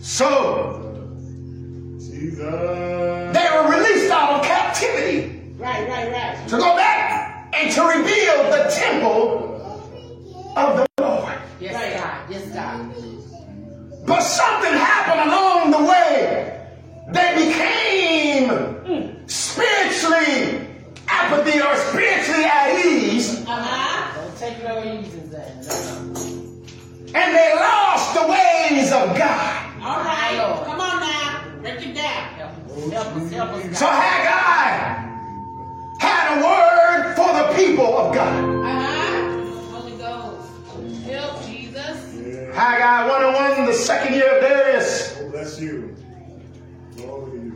So Jesus. they were released out of captivity Right, right, right. to go back and to rebuild the temple of the Lord. Yes, Right. God. Yes, God. But something happened along the way. They became spiritually apathy or spiritually at ease, Uh-huh. Don't take no reasons then. and they lost the ways of God. All right. Lord. Come on now. Break it down. Help us. Help us. So God. Haggai had a word for the people of God. Uh-huh. Holy Ghost. Help Jesus. Haggai 1 and 1, the second year of Darius, Oh, bless you. Glory to you.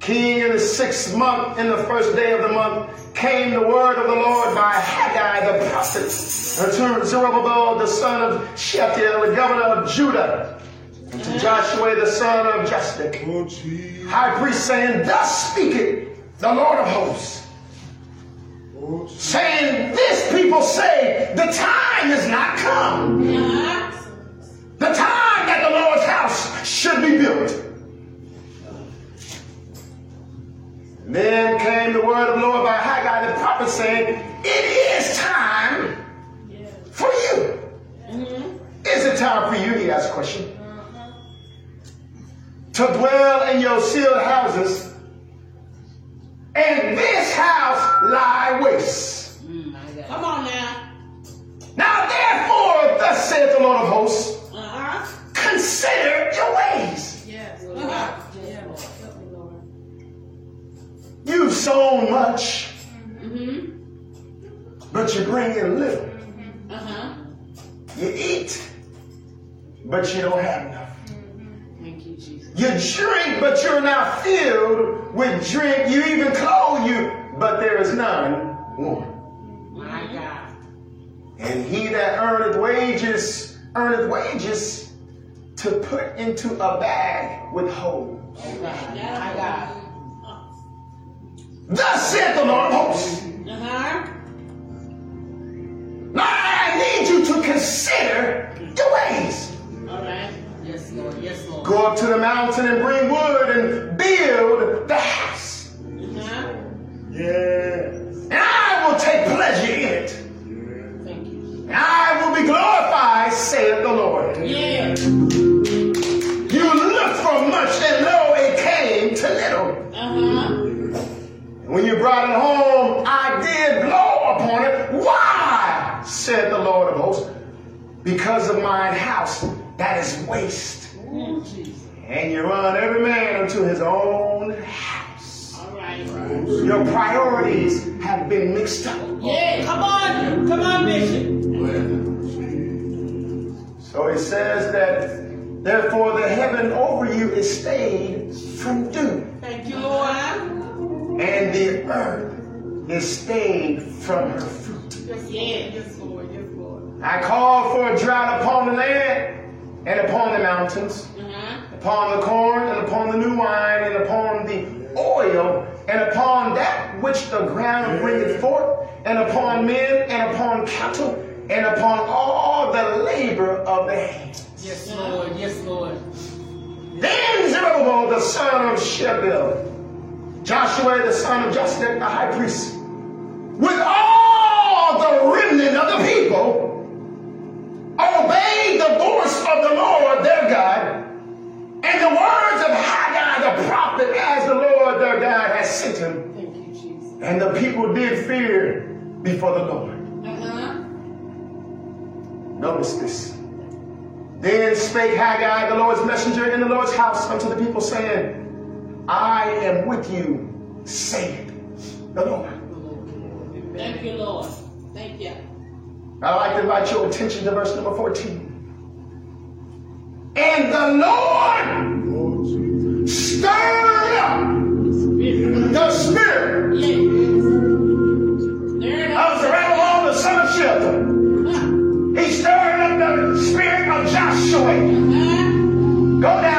king in the sixth month, in the first day of the month, came the word of the Lord by Haggai the prophet unto Zerubbabel the son of Shealtiel, the governor of Judah, and to Joshua the son of Josedech, Oh, high priest, saying, Thus speaketh the Lord of hosts, Oh, saying, This people say, the time is not come. The time that the Lord's house should be built. Then came the word of the Lord by Haggai the prophet saying, It is time for you. Mm-hmm. Is it time for you? He asked a question. To dwell in your sealed houses, and this house lie waste. Mm. Come on now. Now therefore, thus saith the Lord of hosts, Uh-huh. consider your ways. Yes. Uh-huh. Yes, Lord. Help me, Lord. You've sown much, Mm-hmm. but you bring in little. Uh-huh. You eat, but you don't have enough. You, drink, but you're not filled with drink. You even call you, but there is none warm. My God. And he that earneth wages, earneth wages to put into a bag with holes. My God. Thus saith the Lord of hosts. Uh-huh. Now I need you to consider your ways. Yes, Lord. Yes, Lord. Go up to the mountain and bring wood and build the house. Uh-huh. Yes. And I will take pleasure in it. Thank you. And I will be glorified, saith the Lord. Yeah. You looked for much, and lo, it came to little. Uh-huh. When you brought it home, I did blow upon it. Why? said the Lord of hosts. Because of mine house that is waste. And you run every man unto his own house. All right. Your priorities have been mixed up. Yeah. Come on. Come on, Bishop. So it says that therefore the heaven over you is stayed from dew, Thank you, Lord. and the earth is stayed from her fruit. Yes, Lord. Yes, Lord. I called for a drought upon the land and upon the mountains, Uh-huh. upon the corn and upon the new wine and upon the oil and upon that which the ground bringeth forth and upon men and upon cattle and upon all the labor of the hands. Yes, Lord. Yes, Lord. Then Zerubbabel the son of Shealtiel, Joshua the son of Josedech the high priest, with all the remnant of the people, obeyed the voice of the Lord their God, and the words of Haggai the prophet as the Lord their God has sent him. Thank you, Jesus. And the people did fear before the Lord. Uh-huh. Notice this. Then spake Haggai, the Lord's messenger, in the Lord's house unto the people, saying, I am with you, saith the Lord. Thank you, Lord. Thank you. I'd like to invite your attention to verse number 14. And the Lord stirred up the spirit of the. He stirred up the spirit of Joshua. Go down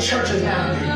churches nowadays.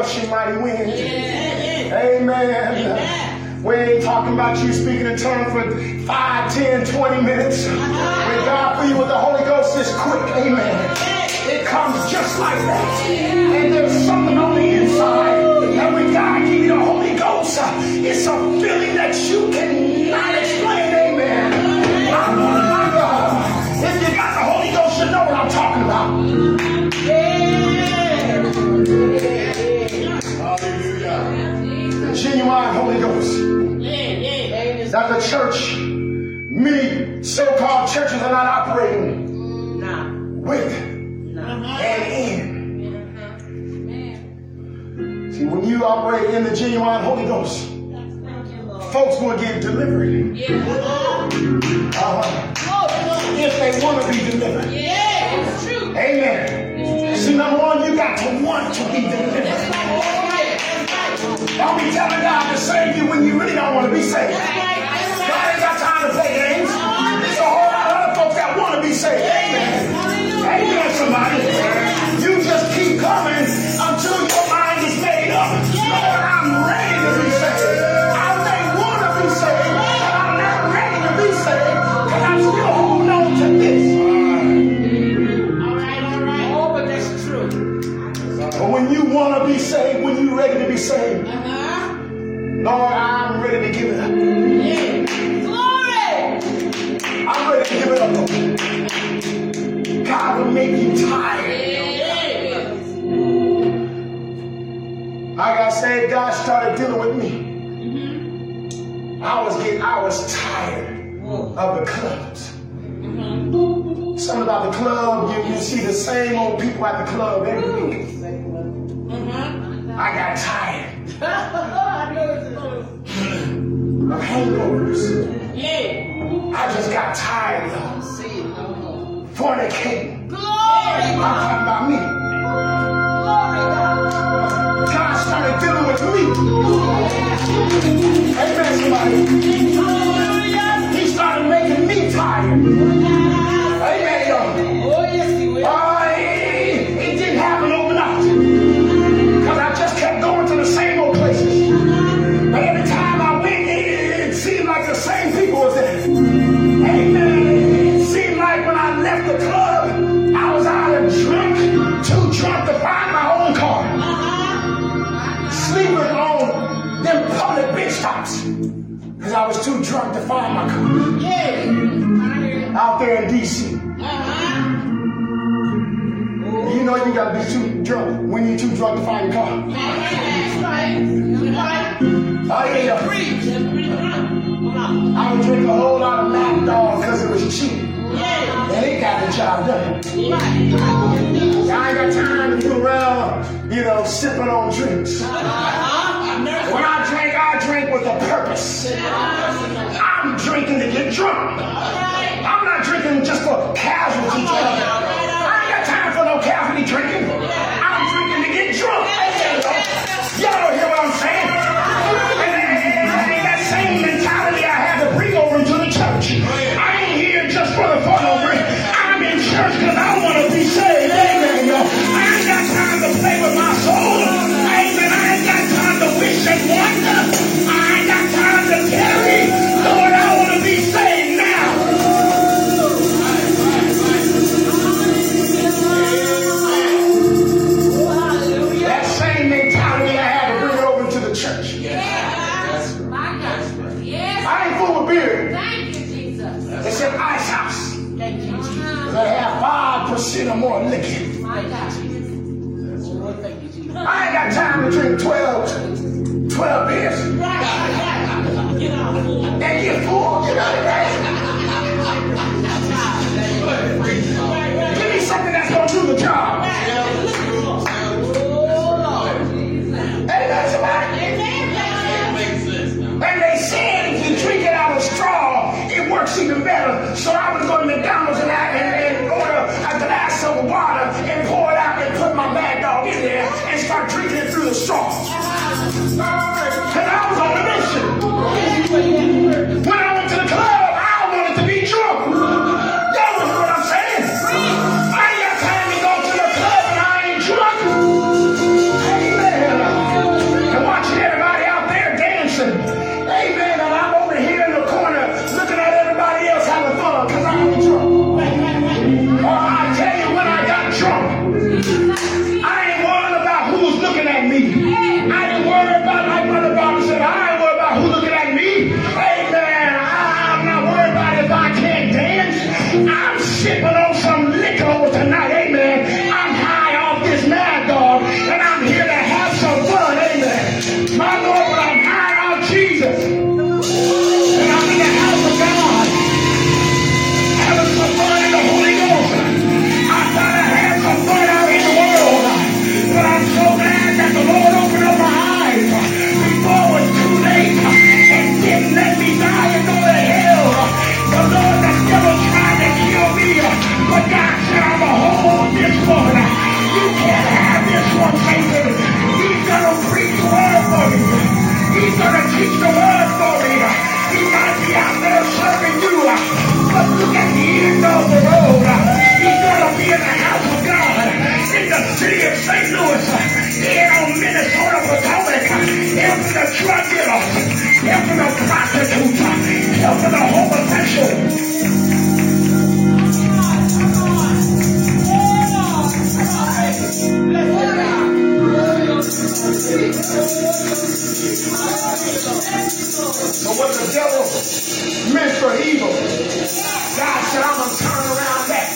Rushing mighty wind. Amen. We ain't talking about you speaking in tongues for 5, 10, 20 minutes. When God fill you with the Holy Ghost, is quick. Amen. It comes just like that. And there's something on the inside. And when God give you the Holy Ghost, uh, it's a feeling that you cannot church, many so-called churches are not operating Nah, with nah. and in. See, when you operate in the genuine Holy Ghost, folks will get delivered. Uh-huh. If they want to be delivered. Yeah, it's true. Amen. See, number one, you got to want to be delivered. Don't be telling God to save you when you really don't want to be saved. God ain't got to play games. There's a whole lot of other folks that want to be saved. Amen. Amen, somebody. You just keep coming until your mind is made up. Lord, I'm ready to be saved. I may want to be saved, but I'm not ready to be saved because I'm still holding on to this. All right, all right. Oh, but that's true. But when you want to be saved, when you're ready to be saved, with me. I was getting, I was tired of the clubs. Something about the club, you, you see the same old people at the club every week. Uh-huh. I got tired I know it's the truth. of hangovers. Yeah. I just got tired of See it no more. fornicating. Glory. I'm talking about me. Glory, God. God started dealing with me. Amen, somebody. He started making me tired. Stops. Because I was too drunk to find my car. Yeah. Out there in D.C. Uh-huh. You know you gotta be too drunk when you're too drunk to find your car. That's right. That's right. Yeah, yeah. Preach. Come on. I would drink a whole lot of Mad Dog because it was cheap. Yeah. And it got the job done. I ain't got time to go around, you know, sipping on drinks. Uh-huh. When I drink, I drink with a purpose. I'm drinking to get drunk. I'm not drinking just for casualty drinking. I ain't got time for no casualty drinking. 12, But what the devil meant for evil, God said, I'm going to turn around that.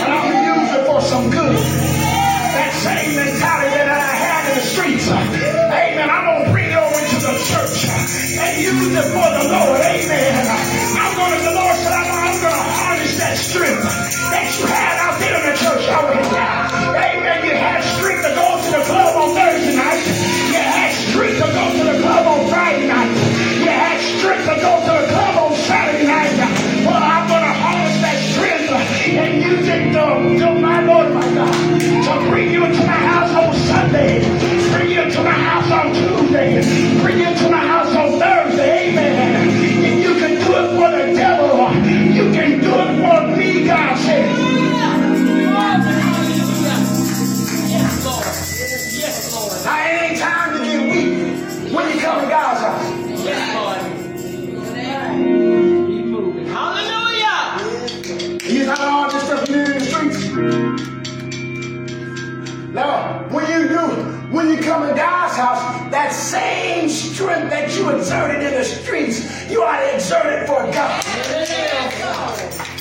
And I'm going to use it for some good. That same mentality that I had in the streets. Amen. I'm going to bring it over into the church and use it for the Lord. Amen. I'm going to, the Lord said, I'm, I'm going to harness that strength that you had out there in the church. Amen. You had strength to go to the club on Thursday night. To bring you into my house on Sunday, that same strength that you exerted in the streets, you ought to exert it for God.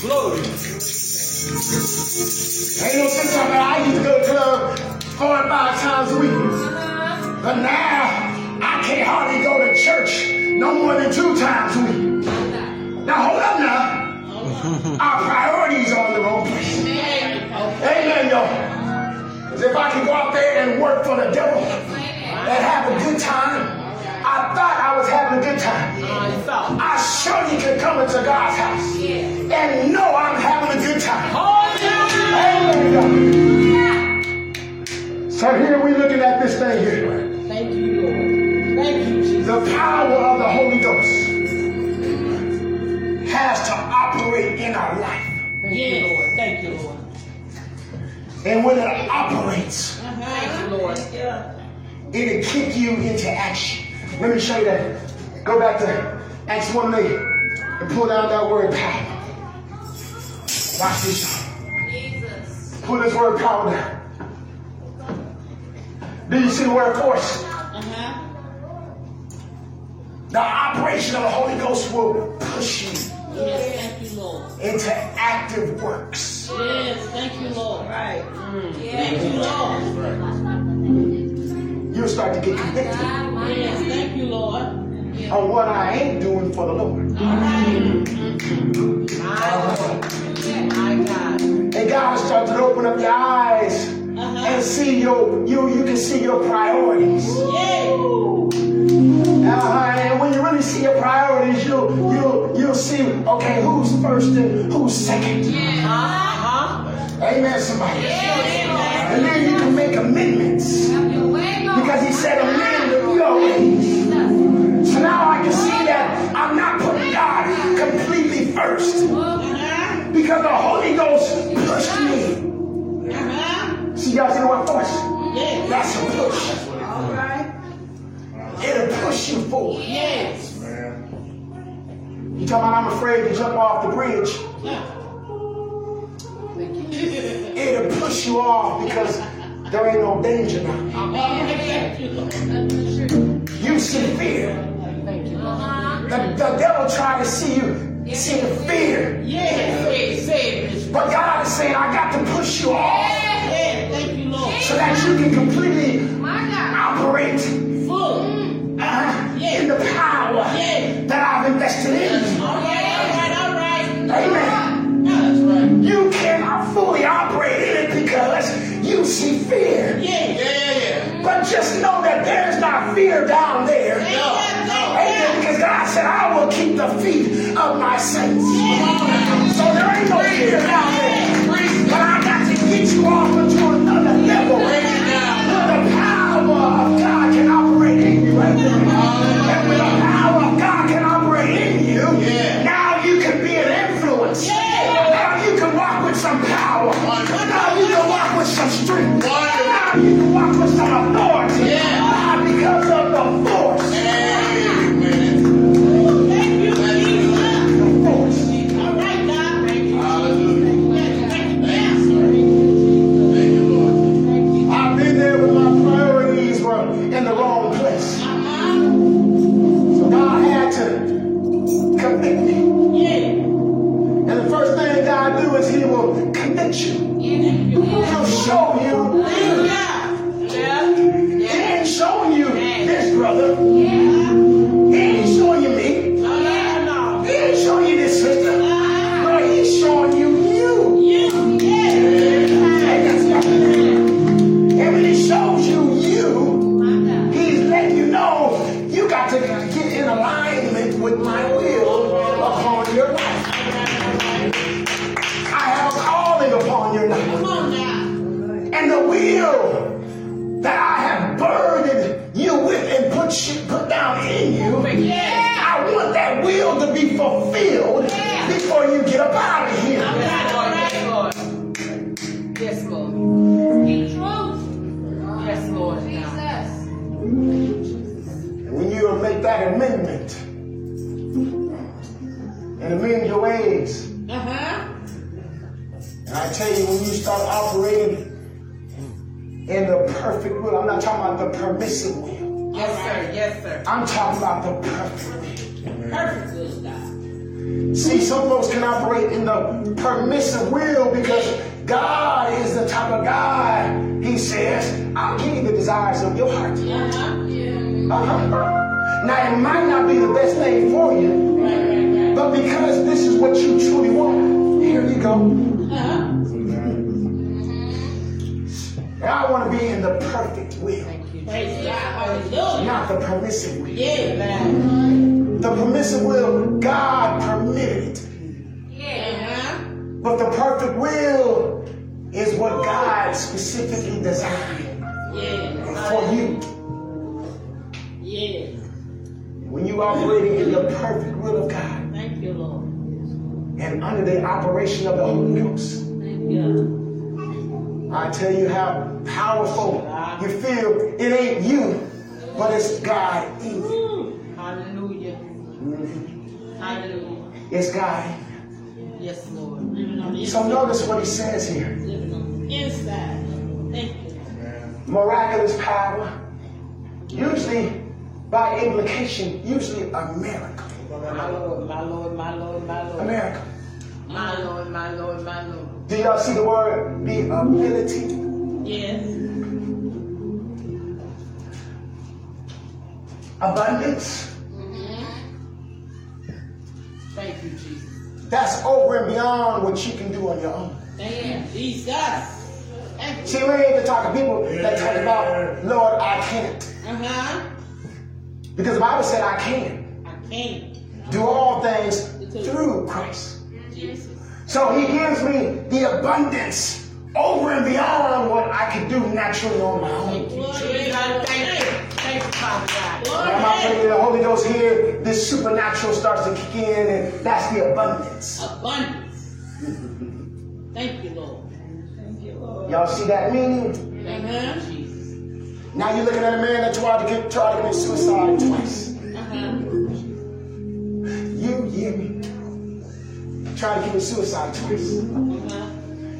Glory. Ain't no sense of it. I used to go to the club four or five times a week. But now, I can't hardly go to church no more than two times a week. Now, hold up now. Our priorities are in the wrong place. Amen, y'all. Because if I can go out there and work for the devil and have a good time, I thought I was having a good time. You thought. I surely could come into God's house and know I'm having a good time. Hallelujah. Amen. So here we're looking at this thing here. Thank you, Lord. Thank you, Jesus. The power of the Holy Ghost has to operate in our life. Thank you, Lord. Thank you, Lord. And when it operates, Thank you, Lord. It'll kick you into action. Let me show you that. Go back to Acts 1 8 and pull down that word power. Watch this. Jesus. Pull this word power down. Do you see the word force? Uh-huh. The operation of the Holy Ghost will push you. Yes, thank you, Lord. into active works. Yes, thank you, Lord. Right. Yes, Thank you, Lord. You'll start to get convicted Yes, thank you, Lord. on what I ain't doing for the Lord. My God. And God will start to open up your eyes Uh-huh. and see your you you can see your priorities. Yeah. Uh-huh. And when you really see your priorities, you'll you'll you'll see okay who's first and who's second. Uh-huh. Amen, somebody. And then you can make amendments because He said amend your ways. So now I can see that I'm not putting God completely first because the Holy Ghost pushed me. See, y'all see what push? That's a push. It'll push you forward. Yes. You talking about I'm afraid to jump off the bridge? It'll push you off because there ain't no danger now. You, see fear. The, the devil tried to see you see the fear. Yes. Say it, say it, Bishop. But God is saying, I got to push you off you, so that you can completely down there. Amen. Because God said, I will keep the feet of my saints. So there ain't no fear down there. Will that I have burdened you with and put, you, put down in you, I want that will to be fulfilled before you get up out of here. Yes, Lord. Yes, Lord. Jesus. And when you make that amendment and amend your ways, Uh-huh. and I tell you, when you start operating in the perfect will, I'm not talking about the permissive will. Yes, sir. Yes, sir. I'm talking about the perfect will. Perfect good God. See, some folks can operate in the permissive will because God is the type of God, He says, I'll give you the desires of your heart. Uh-huh. Uh-huh. Now, it might not be the best thing for you, but because this is what you truly want, here you go. Uh-huh. And I want to be in the perfect will, Praise God. Hallelujah. not the permissive will. Yeah, man. The permissive will, God permitted it. Uh-huh. But the perfect will is what God specifically designed Yeah. for you. Yeah. When you operating in the perfect will of God Thank you, Lord. and under the operation of the Holy Ghost, Thank you. I tell you how powerful you feel. It ain't you, but it's God in you. Hallelujah. Hallelujah. It's God Yes, Lord. Living on the you. So notice what he says here. Living on the inside. Thank you. Miraculous power, usually by implication, usually a miracle. My Lord, my Lord, my Lord, my Lord. America. My Lord, my Lord, my Lord. Do y'all see the word? The ability. Yes. Abundance. Thank you, Jesus. That's over and beyond what you can do on your own. You, Jesus. See, we ain't even talking to people that talk about, Lord, I can't. Uh-huh. Because the Bible said I can I can't. do all things through Christ. Jesus. So he gives me the abundance over and beyond what I can do naturally on my own. Thank you, Jesus. Thank you. Thank you, Father God. When I'm in the Holy Ghost here, this supernatural starts to kick in, and that's the abundance. Abundance. Thank you, Lord. Thank you, Lord. Y'all see that meaning? Uh-huh. Jesus. Now you're looking at a man that tried to get tried to commit suicide twice. Uh-huh. You hear me? Tried to commit suicide twice. Uh-huh.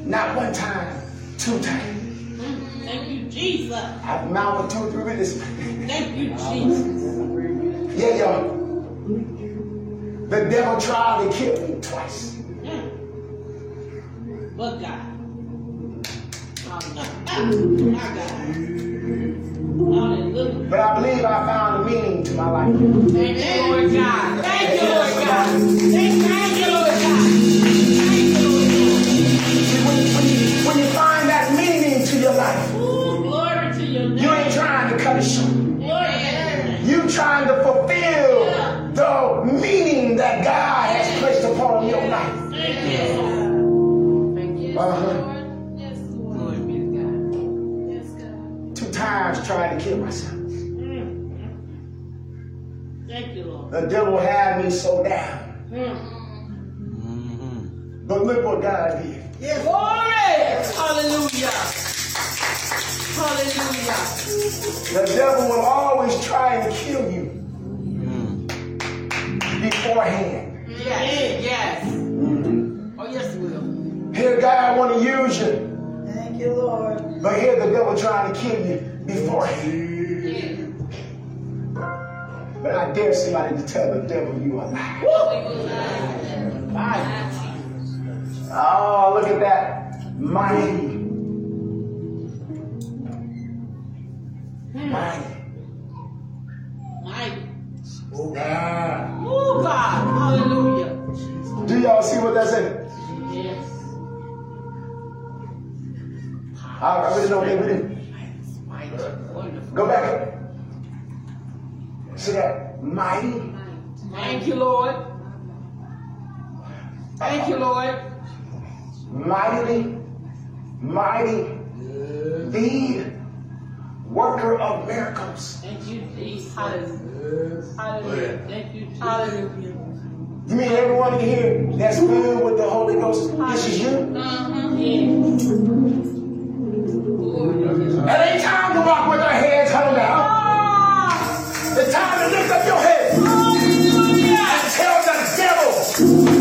Not one time, two times. Thank you, Jesus. I've mounted two or three witnesses. Thank you, Jesus. Yeah, y'all. The devil tried to kill me twice. Mm. But God. My God. Hallelujah. But I believe I found a meaning to my life. Thank you, Lord God. Thank you, Lord God. Thank thank you, Lord God. Trying to cut it short. Glory to You trying to fulfill the meaning that God has placed upon your life. Thank you. Thank you. Uh-huh. Glory be to God. Two times trying to kill myself. Thank you, Lord. The devil had me so down. Mm. But look what God did. Glory! Hallelujah. Hallelujah. The devil will always try and kill you beforehand. Yes, yes. Oh, yes, he will. Here God I want to use you, Thank you, Lord. but here the devil trying to kill you beforehand. But I dare somebody to tell the devil you are lying. Oh, look at that. Mighty. Mighty. Mighty. Oh, God. Oh, God. Hallelujah. Do y'all see what that's in? Yes. I I really don't think we didn't. Go back up. See that? Mighty. Thank you, Lord. Thank you, Lord. Mightily. Mighty. The worker of miracles. Thank you, Jesus. Hallelujah. Hallelujah. Thank you, Jesus. Hallelujah. You mean everyone in here that's filled with the Holy Ghost? This is you? Uh-huh. Yes. It ain't time to walk with our heads hung down. It's time to lift up your head and tell the devil,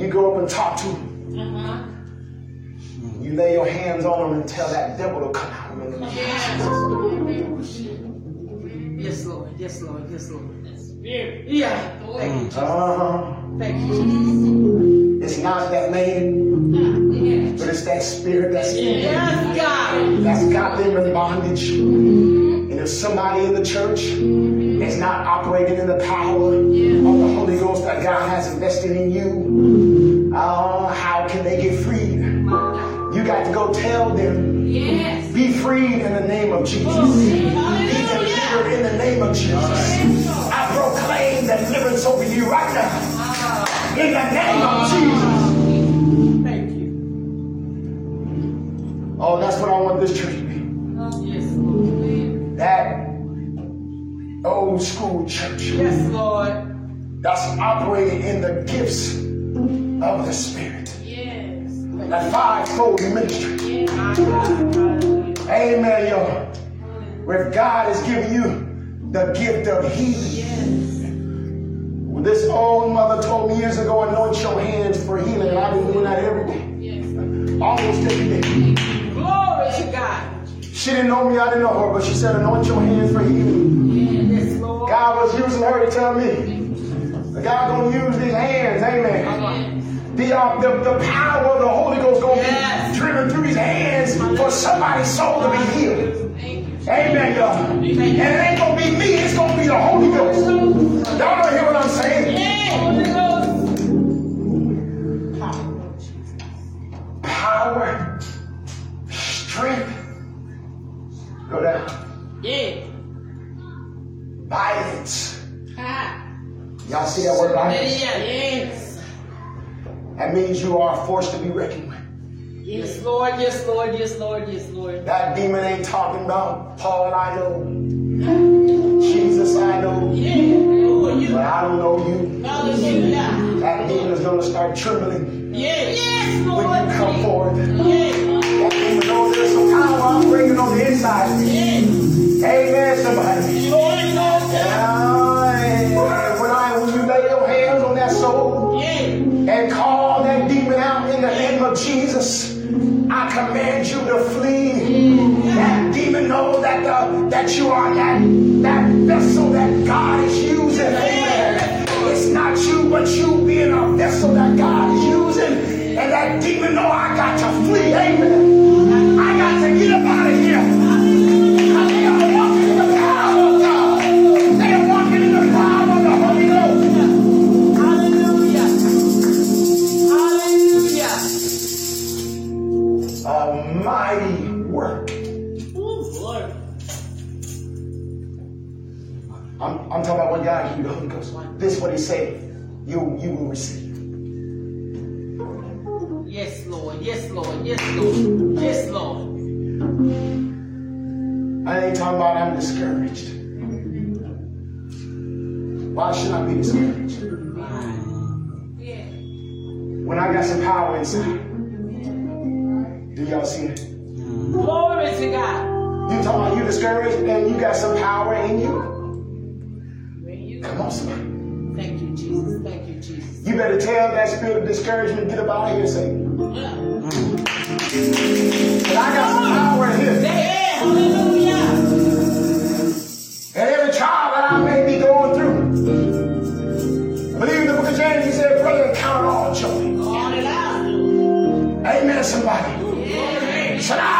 you go up and talk to them. Uh-huh. You lay your hands on them and tell that devil to come out of them. Yes, Lord. Yes, Lord. Yes, Lord. Spirit. Yeah. Thank you. Uh-huh. Thank you. Jesus. It's not that man, Yeah. but it's that spirit that's in them. Yes, God. that's got them in bondage. And if somebody in the church is not operating in the power of the Holy Ghost that God has invested in you, uh, how can they get freed? You got to go tell them, Yes. be freed in the name of Jesus. Be delivered in the name of Jesus. I proclaim the deliverance over you right now. In the name of Jesus. Thank you. Oh, that's what I want this church to be. Yes, Lord. That old school church. Yes, Lord. that's operating in the gifts of the Spirit. Yes. That fivefold ministry. Hallelujah. Amen, y'all. Where God has given you the gift of healing. Well, This old mother told me years ago, anoint your hands for healing, and I've been doing that every day. Yes. Almost every day. Glory to God. She didn't know me, I didn't know her, but she said, anoint your hands for healing. Yes, Lord. God was using her to tell me. God gonna use these hands, amen. The, uh, the, the power of the Holy Ghost gonna Yes. be driven through these hands for somebody's soul to be healed. Amen, God. And it ain't gonna be me, it's gonna be the Holy Ghost. Y'all don't hear what I'm saying? Power, strength, go down. Yeah. Violence. Ha. Y'all see that word violence? Yes. That means you are a force to be reckoned with. Yes, Lord. Yes, Lord. Yes, Lord. Yes, Lord. That demon ain't talking about Paul, I know. Jesus, I know. Yeah. But I don't know you. Hallelujah. That demon is going to start trembling Yes. Yes, when you come forward. Yes. That demon knows there's some power operating on the inside. of you. Yes. Amen, somebody. And call that demon out in the name of Jesus, I command you to flee. That demon know that the, that you are that that vessel that God is using. Amen. It's not you, but you being a vessel that discouraged. Why should I be discouraged? When I got some power inside. Do y'all see it? Glory to God. You talking about you discouraged and you got some power in you? Come on, somebody. Thank you, Jesus. Thank you, Jesus. You better tell that spirit of discouragement, get up out of here, Satan. But I got some power in here. Yeah. Yeah. So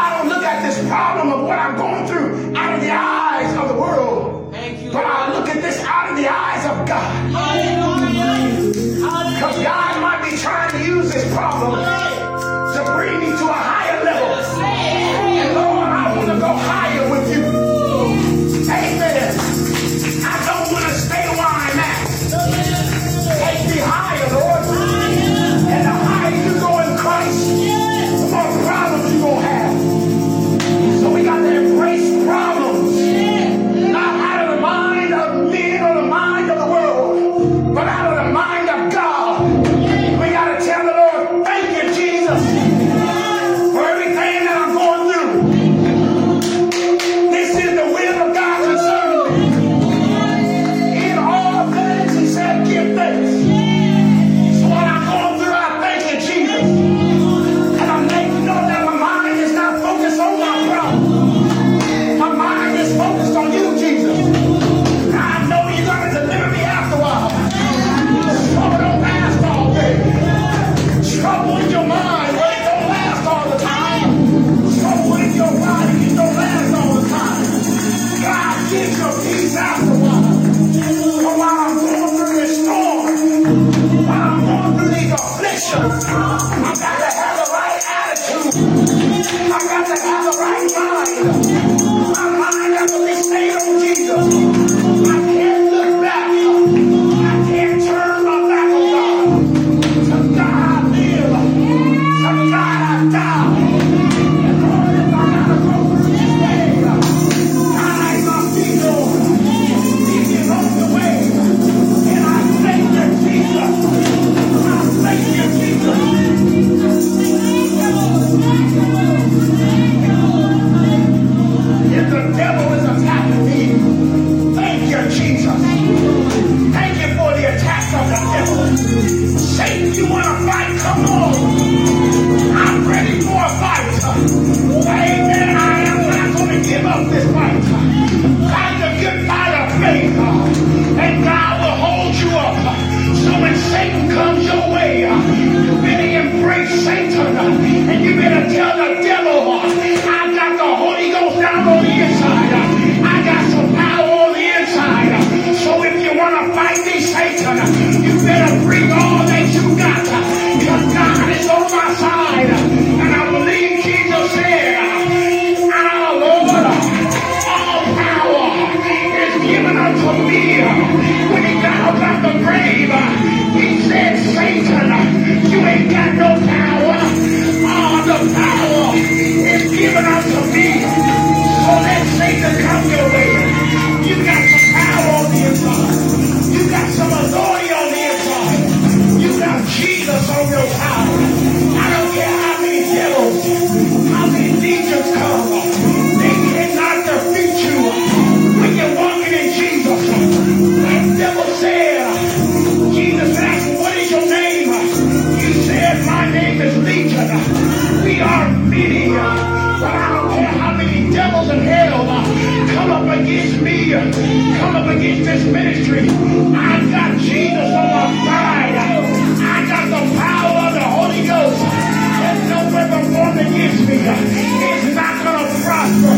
We are many, but I don't care how many devils in hell uh, come up against me, uh, come up against this ministry. I got Jesus on my side. I got the power of the Holy Ghost. There's no weapon formed against me. Uh, it's not going to prosper.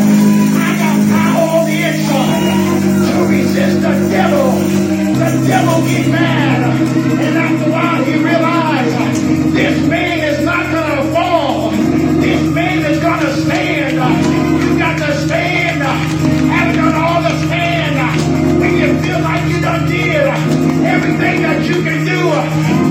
I got power on the inside to resist the devil. The devil get mad. And after a while he realized this man you can do,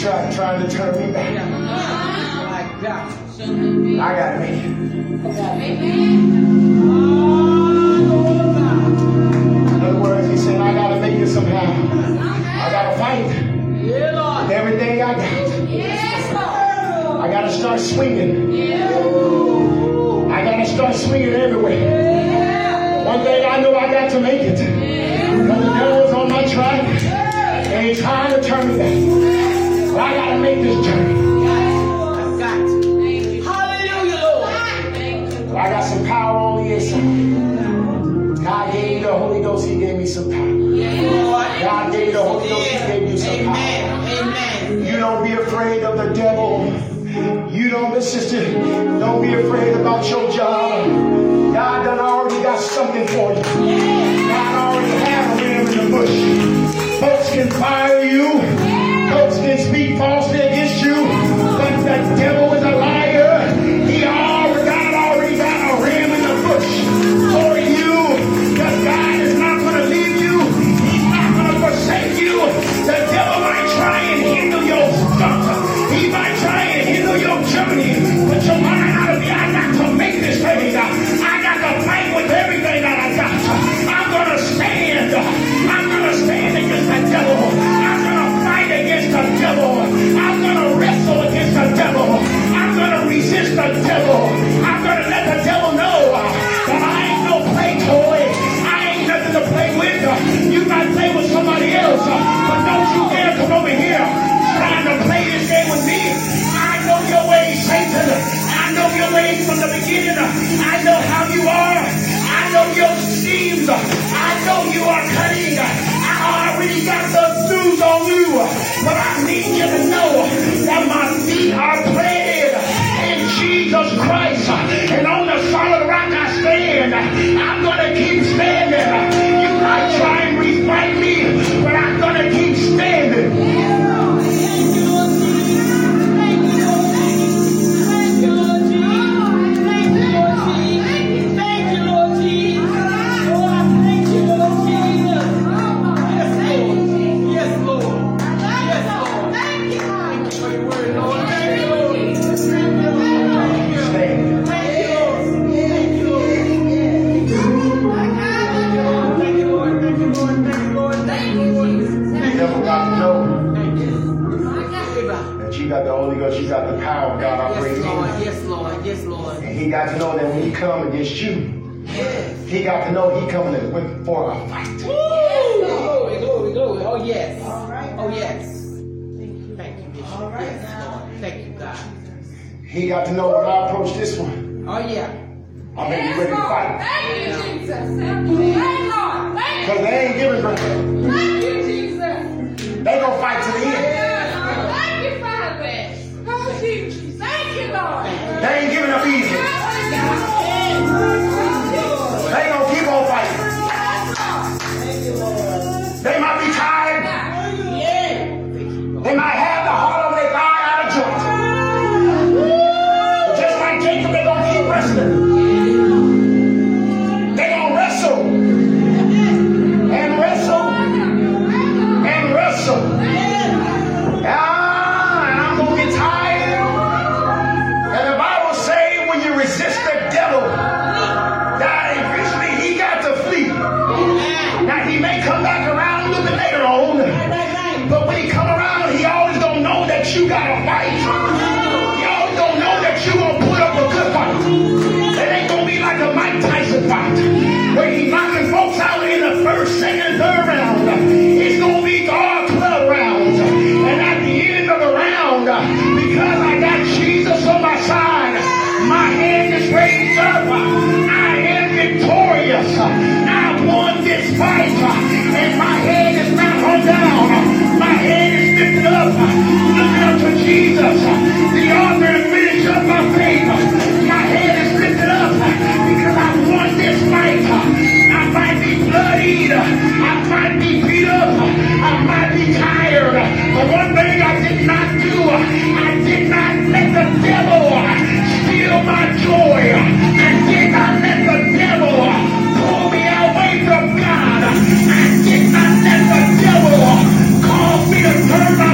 Track trying to turn me back. I got me. Oh, God. In other words, he said, I gotta make it somehow. I gotta fight Lord. everything I got. I gotta start swinging. I gotta start swinging everywhere. One day I know I got to make it. Because the devil is on my track and he's trying to turn me back. I gotta make this journey. Got to. Hallelujah, Lord. I got some power on the inside. God gave me the Holy Ghost, He gave me some power. Lord. God gave you the Holy Ghost, He gave you some power. Amen. Amen. You don't be afraid of the devil. You don't, sister, don't be afraid about your job. God done already got something for you. God already have a ram in the bush. Folks can fire you. Falsely against you. Things the devil from the beginning. I know how you are. I know your schemes. I know you are cunning. I already got the news on you. But I need you to know that my feet are may come back around a little bit later on. But when he come around, he always don't know that you got to fight. He always don't know that you gonna put up a good fight. It ain't gonna be like a Mike Tyson fight where he knocking folks out in the first, second, third round. It's gonna be God club rounds, and at the end of the round, because I got Jesus on my side, my hand is raised up. I am victorious. Christ, and my head is not hung down. My head is lifted up, looking up to Jesus, the my. My head is lifted up because I this. I might be bloodied, I might be beat up, I might be tired, but one thing I did not do, I did not let the devil steal my joy. ¡Venga!